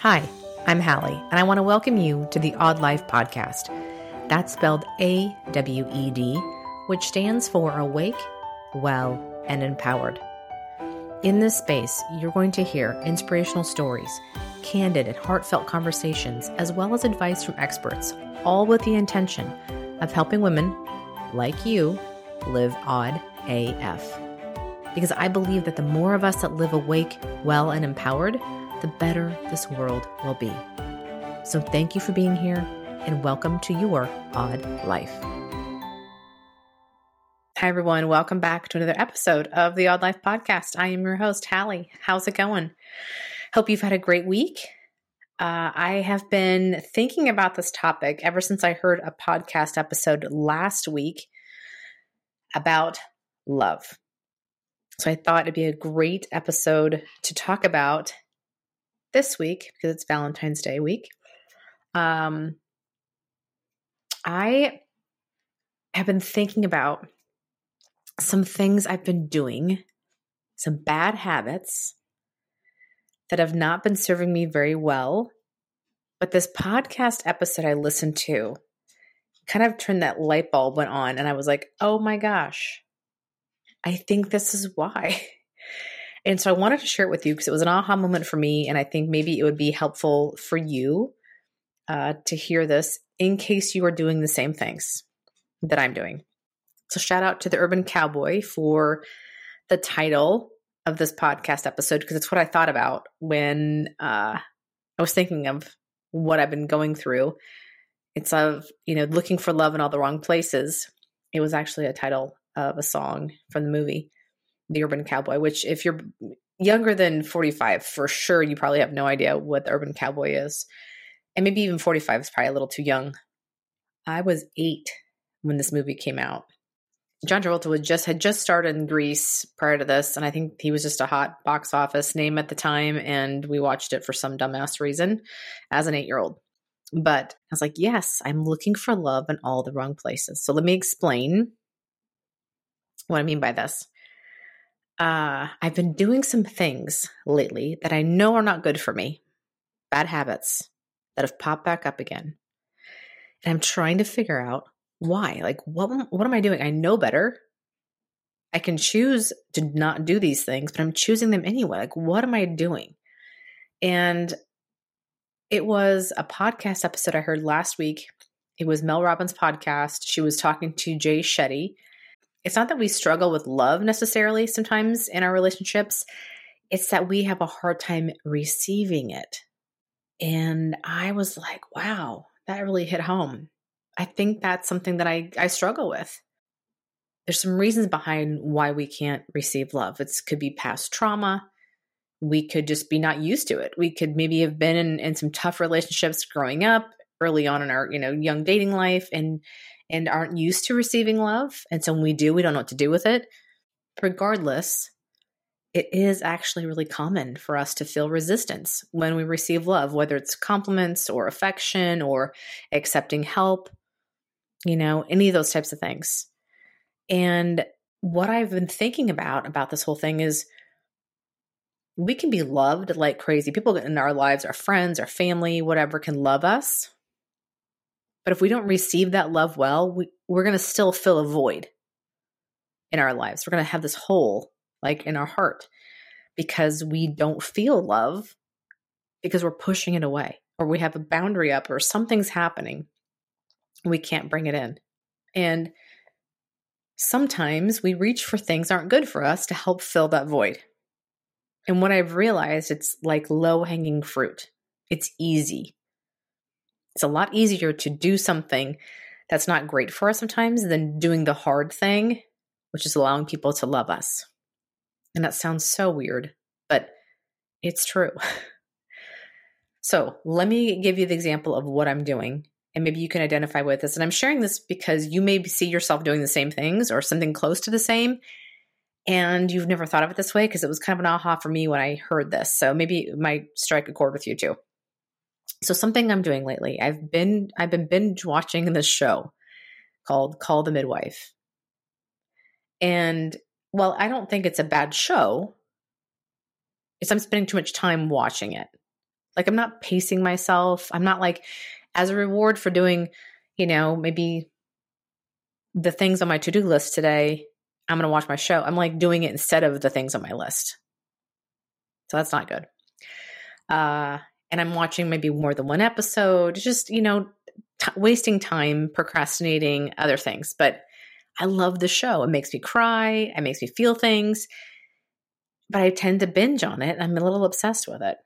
Hi, I'm Hallie, and I want to welcome you to the AWEd Life podcast. That's spelled A W E D, which stands for Awake, Well, and Empowered. In this space, you're going to hear inspirational stories, candid and heartfelt conversations, as well as advice from experts, all with the intention of helping women like you live AWEd AF. Because I believe that the more of us that live awake, well, and empowered, the better this world will be. So thank you for being here and welcome to your AWEd life. Hi, everyone. Welcome back to another episode of the AWEd Life Podcast. I am your host, Hallie. How's it going? Hope you've had a great week. Uh, I have been thinking about this topic ever since I heard a podcast episode last week about love. So I thought it'd be a great episode to talk about this week because it's Valentine's Day week. Um, I have been thinking about some things I've been doing, some bad habits that have not been serving me very well. But this podcast episode I listened to kind of turned that light bulb went on, and I was like, oh my gosh, I think this is why. And so I wanted to share it with you because it was an aha moment for me. And I think maybe it would be helpful for you uh, to hear this in case you are doing the same things that I'm doing. So, shout out to the Urban Cowboy for the title of this podcast episode because it's what I thought about when uh, I was thinking of what I've been going through. It's of, you know, looking for love in all the wrong places. It was actually a title of a song from the movie the urban cowboy which if you're younger than 45 for sure you probably have no idea what the urban cowboy is. And maybe even 45 is probably a little too young. I was eight when this movie came out. John travolta was just had just started in Grease prior to this and i think he was just a hot box office name at the time and we watched it for some dumbass reason as an eight year old but i was like yes i'm looking for love in all the wrong places. So let me explain what i mean by this uh, I've been doing some things lately that I know are not good for me, bad habits that have popped back up again. And I'm trying to figure out why. Like, what, what am I doing? I know better. I can choose to not do these things, but I'm choosing them anyway. Like, what am I doing? And it was a podcast episode I heard last week. It was Mel Robbins' podcast. She was talking to Jay Shetty, it's not that we struggle with love necessarily sometimes in our relationships, it's that we have a hard time receiving it. And I was like, wow, that really hit home. I think that's something that I, I struggle with. There's some reasons behind why we can't receive love. It could be past trauma. We could just be not used to it. We could maybe have been in, in some tough relationships growing up, early on in our, you know, young dating life, and and aren't used to receiving love. And so when we do, we don't know what to do with it. Regardless, it is actually really common for us to feel resistance when we receive love, whether it's compliments or affection or accepting help, you know, any of those types of things. And what I've been thinking about about this whole thing is we can be loved like crazy. People in our lives, our friends, our family, whatever, can love us but if we don't receive that love well, we, we're going to still fill a void in our lives. We're going to have this hole like in our heart because we don't feel love because we're pushing it away or we have a boundary up or something's happening. We can't bring it in. And sometimes we reach for things aren't good for us to help fill that void. And what I've realized, it's like low hanging fruit. It's easy. It's a lot easier to do something that's not great for us sometimes than doing the hard thing, which is allowing people to love us. And that sounds so weird, but it's true. so let me give you the example of what I'm doing, and maybe you can identify with this. And I'm sharing this because you may see yourself doing the same things or something close to the same. And you've never thought of it this way because it was kind of an aha for me when I heard this. So maybe it might strike a chord with you too. So something I'm doing lately, I've been I've been binge watching this show called Call the Midwife. And well, I don't think it's a bad show. It's I'm spending too much time watching it. Like I'm not pacing myself. I'm not like, as a reward for doing, you know, maybe the things on my to do list today, I'm going to watch my show. I'm like doing it instead of the things on my list. So that's not good. Uh, and I'm watching maybe more than one episode, just, you know, t- wasting time procrastinating other things. But I love the show. It makes me cry, it makes me feel things. But I tend to binge on it. I'm a little obsessed with it.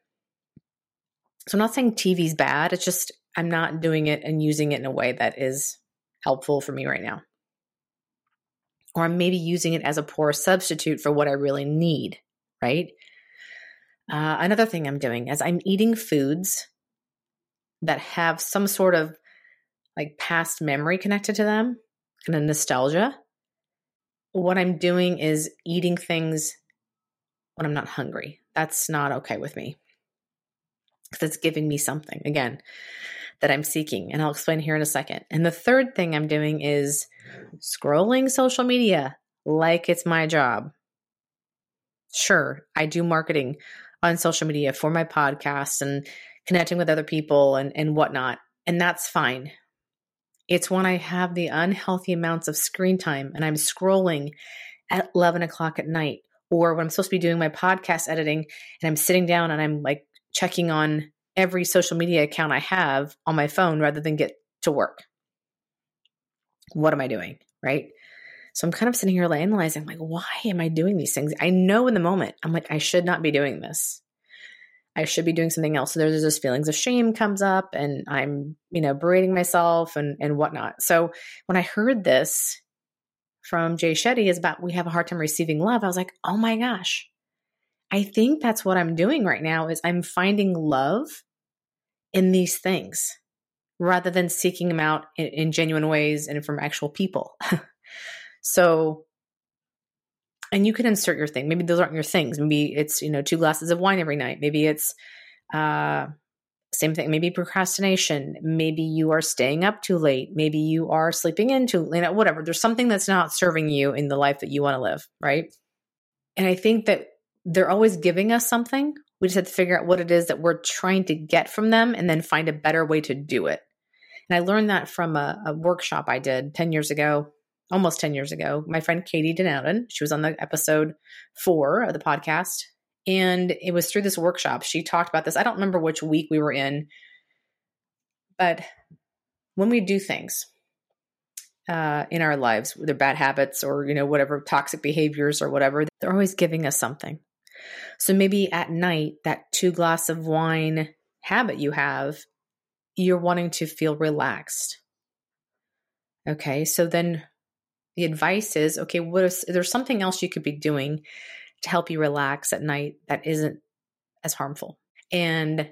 So I'm not saying TV's bad. It's just I'm not doing it and using it in a way that is helpful for me right now. Or I'm maybe using it as a poor substitute for what I really need, right? Uh, another thing I'm doing is I'm eating foods that have some sort of like past memory connected to them, kind of nostalgia. What I'm doing is eating things when I'm not hungry. That's not okay with me because it's giving me something again that I'm seeking. And I'll explain here in a second. And the third thing I'm doing is scrolling social media like it's my job. Sure, I do marketing on social media for my podcast and connecting with other people and, and whatnot. And that's fine. It's when I have the unhealthy amounts of screen time and I'm scrolling at 11 o'clock at night, or when I'm supposed to be doing my podcast editing and I'm sitting down and I'm like checking on every social media account I have on my phone rather than get to work. What am I doing? Right. So I'm kind of sitting here analyzing, like, why am I doing these things? I know in the moment, I'm like, I should not be doing this. I should be doing something else. So there's this feelings of shame comes up and I'm, you know, berating myself and and whatnot. So when I heard this from Jay Shetty is about we have a hard time receiving love, I was like, oh my gosh. I think that's what I'm doing right now is I'm finding love in these things rather than seeking them out in, in genuine ways and from actual people. So, and you can insert your thing. Maybe those aren't your things. Maybe it's, you know, two glasses of wine every night. Maybe it's, uh, same thing. Maybe procrastination. Maybe you are staying up too late. Maybe you are sleeping in too late. Whatever. There's something that's not serving you in the life that you want to live, right? And I think that they're always giving us something. We just have to figure out what it is that we're trying to get from them and then find a better way to do it. And I learned that from a, a workshop I did 10 years ago almost 10 years ago, my friend Katie Den Ouden. She was on the episode four of the podcast. And it was through this workshop. She talked about this. I don't remember which week we were in, but when we do things uh, in our lives, whether bad habits or, you know, whatever toxic behaviors or whatever, they're always giving us something. So maybe at night, that two glass of wine habit you have, you're wanting to feel relaxed. Okay, so then the advice is okay, what is there's something else you could be doing to help you relax at night that isn't as harmful. And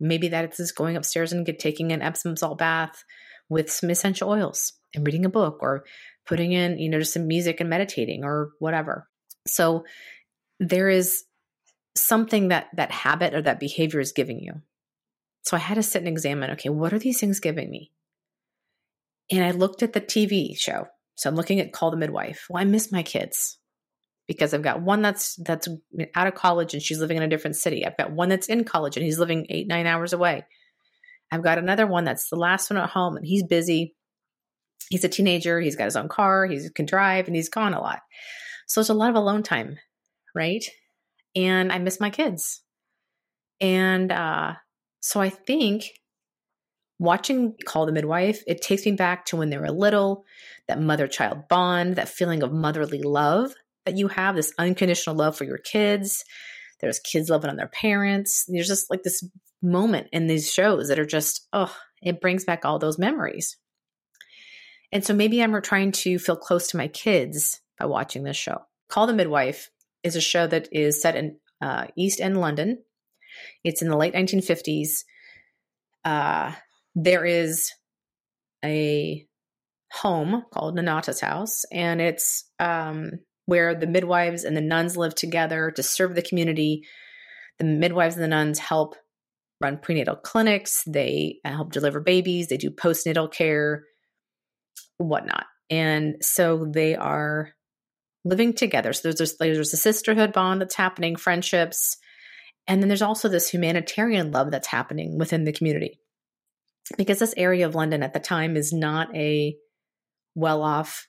maybe that is going upstairs and get taking an Epsom salt bath with some essential oils and reading a book or putting in, you know, just some music and meditating or whatever. So there is something that that habit or that behavior is giving you. So I had to sit and examine, okay, what are these things giving me? And I looked at the TV show so I'm looking at Call the Midwife. Well, I miss my kids because I've got one that's that's out of college and she's living in a different city. I've got one that's in college and he's living eight nine hours away. I've got another one that's the last one at home and he's busy. He's a teenager. He's got his own car. He can drive and he's gone a lot. So it's a lot of alone time, right? And I miss my kids. And uh, so I think watching Call the Midwife, it takes me back to when they were little, that mother child bond, that feeling of motherly love that you have, this unconditional love for your kids. There's kids loving on their parents. There's just like this moment in these shows that are just, oh, it brings back all those memories. And so maybe I'm trying to feel close to my kids by watching this show. Call the Midwife is a show that is set in uh, East End London. It's in the late 1950s. Uh, there is a home called Nonnatus House, and it's um, where the midwives and the nuns live together to serve the community. The midwives and the nuns help run prenatal clinics, they help deliver babies, they do postnatal care, whatnot. And so they are living together. So there's, there's a sisterhood bond that's happening, friendships, And then there's also this humanitarian love that's happening within the community. Because this area of London at the time is not a well off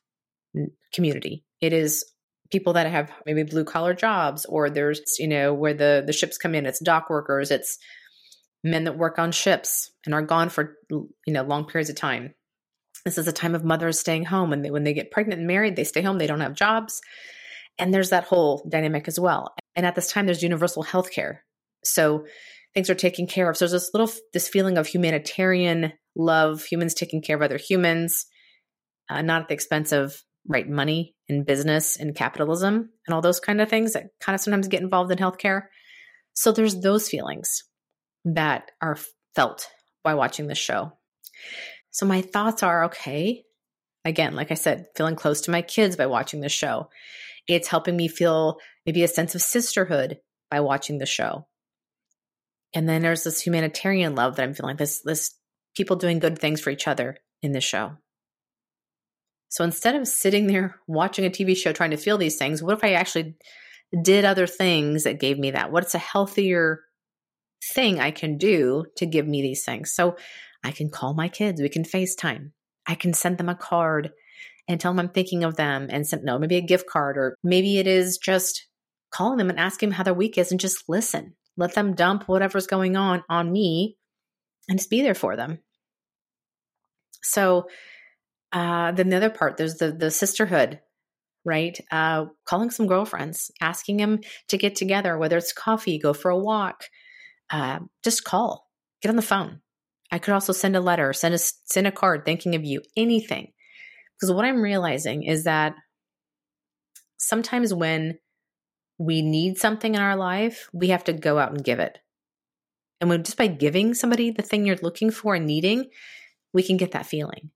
community. It is people that have maybe blue collar jobs, or there's, you know, where the, the ships come in, it's dock workers, it's men that work on ships and are gone for, you know, long periods of time. This is a time of mothers staying home. And they, when they get pregnant and married, they stay home, they don't have jobs. And there's that whole dynamic as well. And at this time, there's universal health care. So things are taken care of. So there's this little, this feeling of humanitarian love, humans taking care of other humans, uh, not at the expense of right money and business and capitalism and all those kind of things that kind of sometimes get involved in healthcare. So there's those feelings that are felt by watching this show. So my thoughts are okay. Again, like I said, feeling close to my kids by watching this show. It's helping me feel maybe a sense of sisterhood by watching the show. And then there's this humanitarian love that I'm feeling this this people doing good things for each other in this show. So instead of sitting there watching a TV show trying to feel these things, what if I actually did other things that gave me that? What's a healthier thing I can do to give me these things? So I can call my kids, we can FaceTime. I can send them a card and tell them I'm thinking of them and send no, maybe a gift card, or maybe it is just calling them and asking them how their week is and just listen. Let them dump whatever's going on on me and just be there for them. So uh, then the other part, there's the the sisterhood, right? Uh, calling some girlfriends, asking them to get together, whether it's coffee, go for a walk, uh, just call, get on the phone. I could also send a letter, send a send a card, thinking of you, anything. Because what I'm realizing is that sometimes when we need something in our life, we have to go out and give it. And when just by giving somebody the thing you're looking for and needing, we can get that feeling.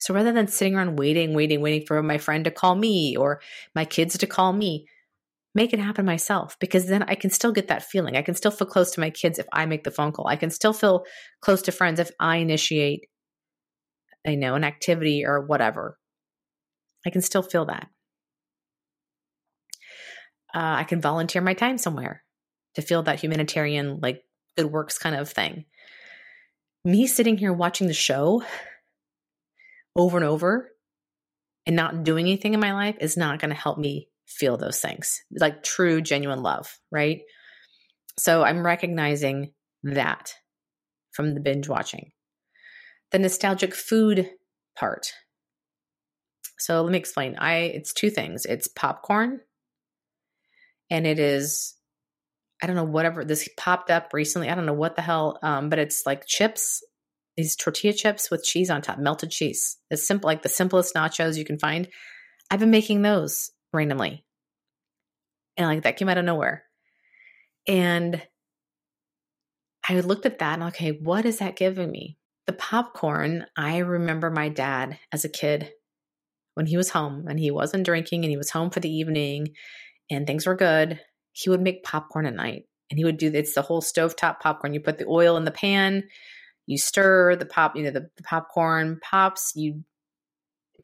So rather than sitting around waiting, waiting, waiting for my friend to call me or my kids to call me, make it happen myself because then I can still get that feeling. I can still feel close to my kids if I make the phone call. I can still feel close to friends if I initiate, you know, an activity or whatever. I can still feel that. Uh, I can volunteer my time somewhere to feel that humanitarian, like good works kind of thing. Me sitting here watching the show over and over and not doing anything in my life is not going to help me feel those things like true, genuine love, right? So I'm recognizing that from the binge watching. The nostalgic food part. So let me explain. I it's two things. It's popcorn and it is I don't know whatever this popped up recently. I don't know what the hell um but it's like chips these tortilla chips with cheese on top, melted cheese. It's simple, like the simplest nachos you can find. I've been making those randomly. And like that came out of nowhere. And I looked at that and okay, what is that giving me? The popcorn, I remember my dad as a kid when he was home and he wasn't drinking and he was home for the evening and things were good. He would make popcorn at night and he would do it's the whole stovetop popcorn. You put the oil in the pan, you stir the pop, you know, the, the popcorn pops, you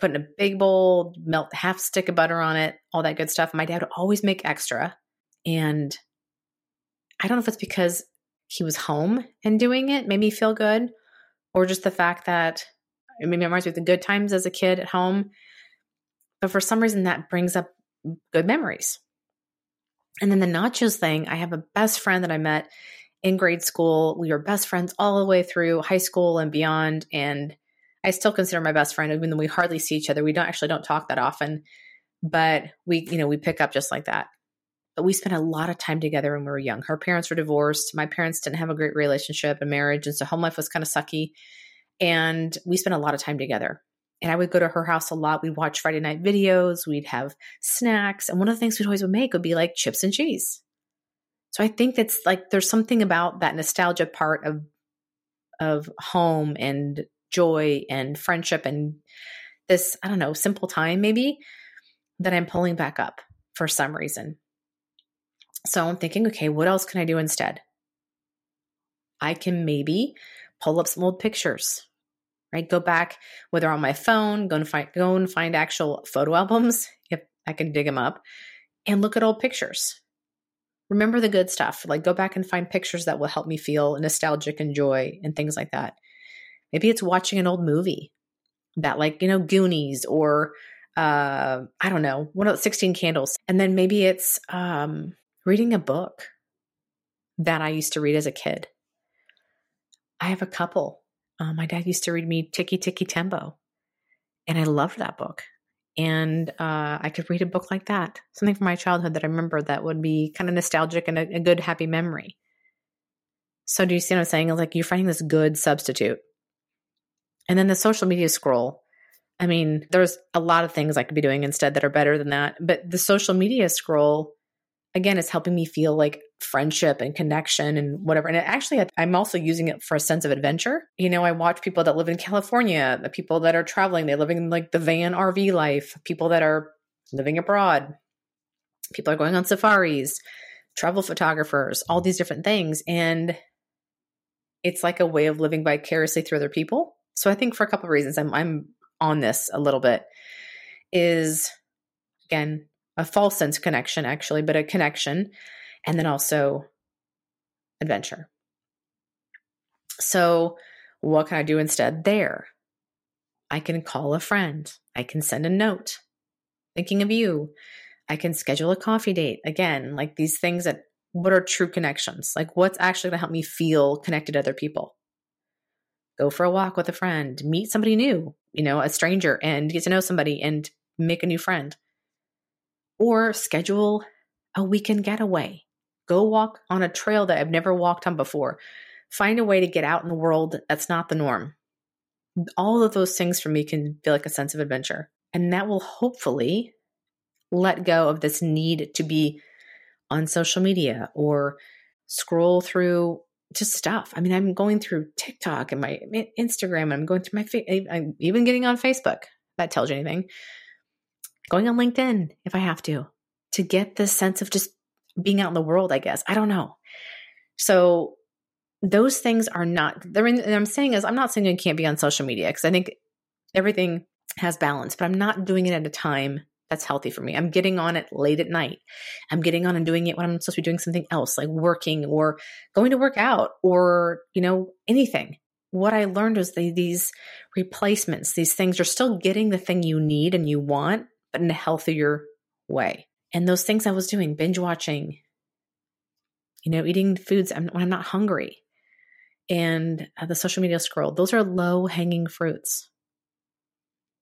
put in a big bowl, melt half stick of butter on it, all that good stuff. My dad would always make extra. And I don't know if it's because he was home and doing it made me feel good, or just the fact that it made me reminds me of the good times as a kid at home. But for some reason, that brings up good memories. And then the nachos thing, I have a best friend that I met in grade school. We were best friends all the way through high school and beyond. And I still consider my best friend, even though we hardly see each other. We don't actually don't talk that often, but we, you know, we pick up just like that. But we spent a lot of time together when we were young. Her parents were divorced. My parents didn't have a great relationship and marriage. And so home life was kind of sucky. And we spent a lot of time together. And I would go to her house a lot. We'd watch Friday night videos. We'd have snacks. And one of the things we'd always would make would be like chips and cheese. So I think that's like there's something about that nostalgia part of of home and joy and friendship and this I don't know simple time maybe that I'm pulling back up for some reason. So I'm thinking, okay, what else can I do instead? I can maybe pull up some old pictures, right? Go back, whether on my phone, go and find go and find actual photo albums if I can dig them up, and look at old pictures remember the good stuff. Like go back and find pictures that will help me feel nostalgic and joy and things like that. Maybe it's watching an old movie that like, you know, Goonies or uh I don't know, one of 16 candles. And then maybe it's um reading a book that I used to read as a kid. I have a couple. Uh, my dad used to read me Tikki Tikki Tembo, and I loved that book and uh, I could read a book like that, something from my childhood that I remember that would be kind of nostalgic and a, a good, happy memory. So, do you see what I'm saying? It's like you're finding this good substitute. And then the social media scroll. I mean, there's a lot of things I could be doing instead that are better than that. But the social media scroll, again, is helping me feel like friendship and connection and whatever. And actually, I'm also using it for a sense of adventure. You know, I watch people that live in California, the people that are traveling, they're living like the van RV life, people that are living abroad, people are going on safaris, travel photographers, all these different things. And it's like a way of living vicariously through other people. So I think for a couple of reasons, I'm, I'm on this a little bit is again a false sense connection actually but a connection and then also adventure. So, what can I do instead there? I can call a friend. I can send a note thinking of you. I can schedule a coffee date. Again, like these things that what are true connections? Like what's actually going to help me feel connected to other people? Go for a walk with a friend, meet somebody new, you know, a stranger and get to know somebody and make a new friend. Or schedule a weekend getaway. Go walk on a trail that I've never walked on before. Find a way to get out in the world that's not the norm. All of those things for me can feel like a sense of adventure. And that will hopefully let go of this need to be on social media or scroll through just stuff. I mean, I'm going through TikTok and my Instagram. I'm going through my, I'm even getting on Facebook. That tells you anything. Going on LinkedIn if I have to, to get this sense of just being out in the world, I guess. I don't know. So those things are not they're in, I'm saying is I'm not saying you can't be on social media because I think everything has balance, but I'm not doing it at a time that's healthy for me. I'm getting on it late at night. I'm getting on and doing it when I'm supposed to be doing something else, like working or going to work out or, you know, anything. What I learned was the, these replacements, these things are still getting the thing you need and you want, but in a healthier way. And those things I was doing, binge watching, you know, eating foods when I'm not hungry, and uh, the social media scroll, those are low hanging fruits.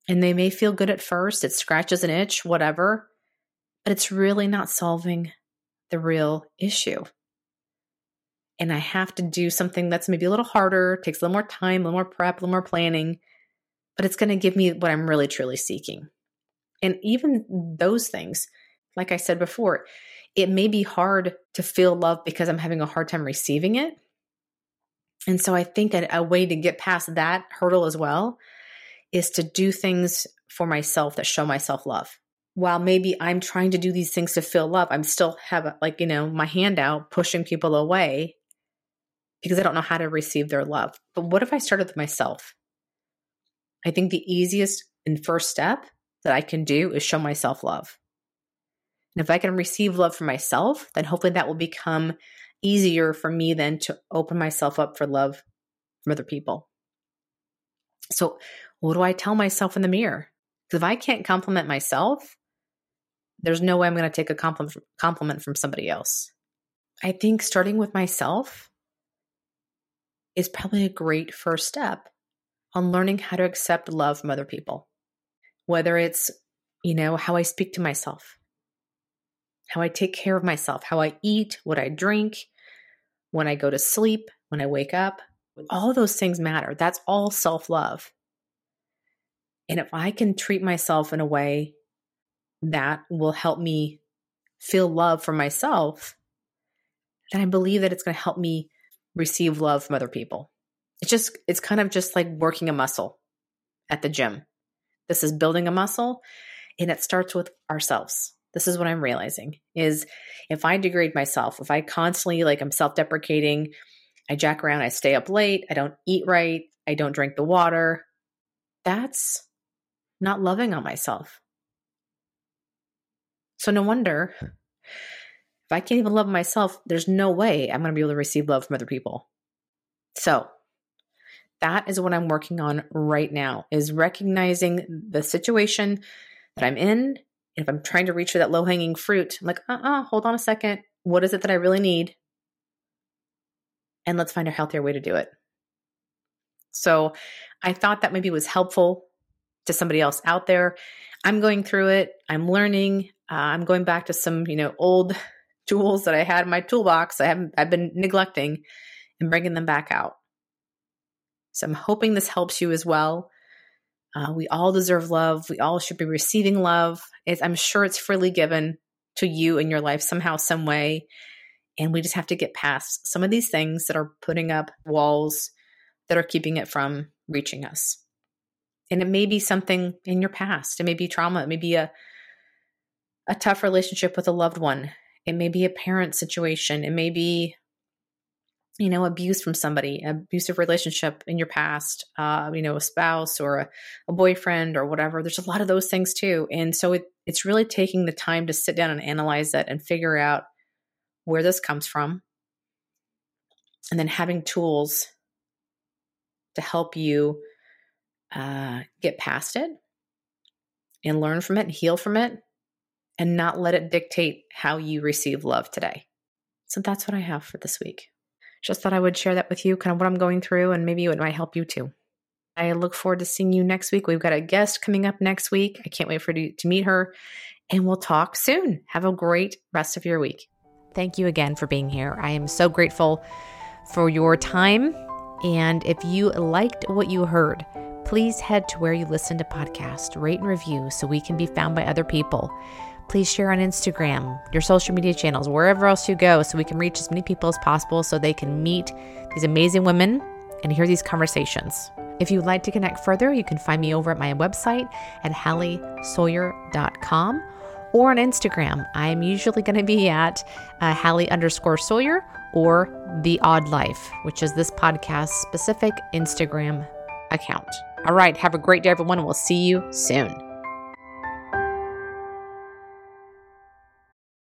And they may feel good at first, it scratches an itch, whatever, but it's really not solving the real issue. And I have to do something that's maybe a little harder, takes a little more time, a little more prep, a little more planning, but it's going to give me what I'm really truly seeking. And even those things, like I said before, it may be hard to feel love because I'm having a hard time receiving it. And so I think a, a way to get past that hurdle as well is to do things for myself that show myself love. While maybe I'm trying to do these things to feel love, I'm still have uh, like, you know, my hand out pushing people away because I don't know how to receive their love. But what if I started with myself? I think the easiest and first step that I can do is show myself love. And if I can receive love for myself, then hopefully that will become easier for me then to open myself up for love from other people. So, what do I tell myself in the mirror? Because if I can't compliment myself, there's no way I'm going to take a compliment compliment from somebody else. I think starting with myself is probably a great first step on learning how to accept love from other people. Whether it's, you know, how I speak to myself, how I take care of myself, how I eat, what I drink, when I go to sleep, when I wake up. All those things matter. That's all self love. And if I can treat myself in a way that will help me feel love for myself, then I believe that it's going to help me receive love from other people. It's just, it's kind of just like working a muscle at the gym. This is building a muscle, and it starts with ourselves. This is what I'm realizing is if I degrade myself, if I constantly like I'm self-deprecating, I jack around, I stay up late, I don't eat right, I don't drink the water, that's not loving on myself. So no wonder if I can't even love myself, there's no way I'm going to be able to receive love from other people. So, that is what I'm working on right now is recognizing the situation that I'm in. If I'm trying to reach for that low hanging fruit, I'm like, uh uh-uh, uh, hold on a second. What is it that I really need? And let's find a healthier way to do it. So I thought that maybe was helpful to somebody else out there. I'm going through it. I'm learning. Uh, I'm going back to some, you know, old tools that I had in my toolbox. I haven't, I've been neglecting and bringing them back out. So I'm hoping this helps you as well. Uh, we all deserve love. We all should be receiving love. It's, I'm sure it's freely given to you in your life somehow, some way. And we just have to get past some of these things that are putting up walls that are keeping it from reaching us. And it may be something in your past. It may be trauma. It may be a a tough relationship with a loved one. It may be a parent situation. It may be, you know, abuse from somebody, abusive relationship in your past, uh, you know, a spouse or a, a boyfriend or whatever. There's a lot of those things too. And so it, it's really taking the time to sit down and analyze it and figure out where this comes from. And then having tools to help you uh, get past it and learn from it and heal from it and not let it dictate how you receive love today. So that's what I have for this week. Just thought I would share that with you, kind of what I'm going through, and maybe it might help you too. I look forward to seeing you next week. We've got a guest coming up next week. I can't wait for you to meet her, and we'll talk soon. Have a great rest of your week. Thank you again for being here. I am so grateful for your time. And if you liked what you heard, please head to where you listen to podcasts, rate and review so we can be found by other people. Please share on Instagram, your social media channels, wherever else you go, so we can reach as many people as possible so they can meet these amazing women and hear these conversations. If you'd like to connect further, you can find me over at my website at halliesawyer.com or on Instagram. I'm usually going to be at uh, Hallie underscore Sawyer or The AWEd Life, which is this podcast specific Instagram account. All right, have a great day, everyone, we'll see you soon.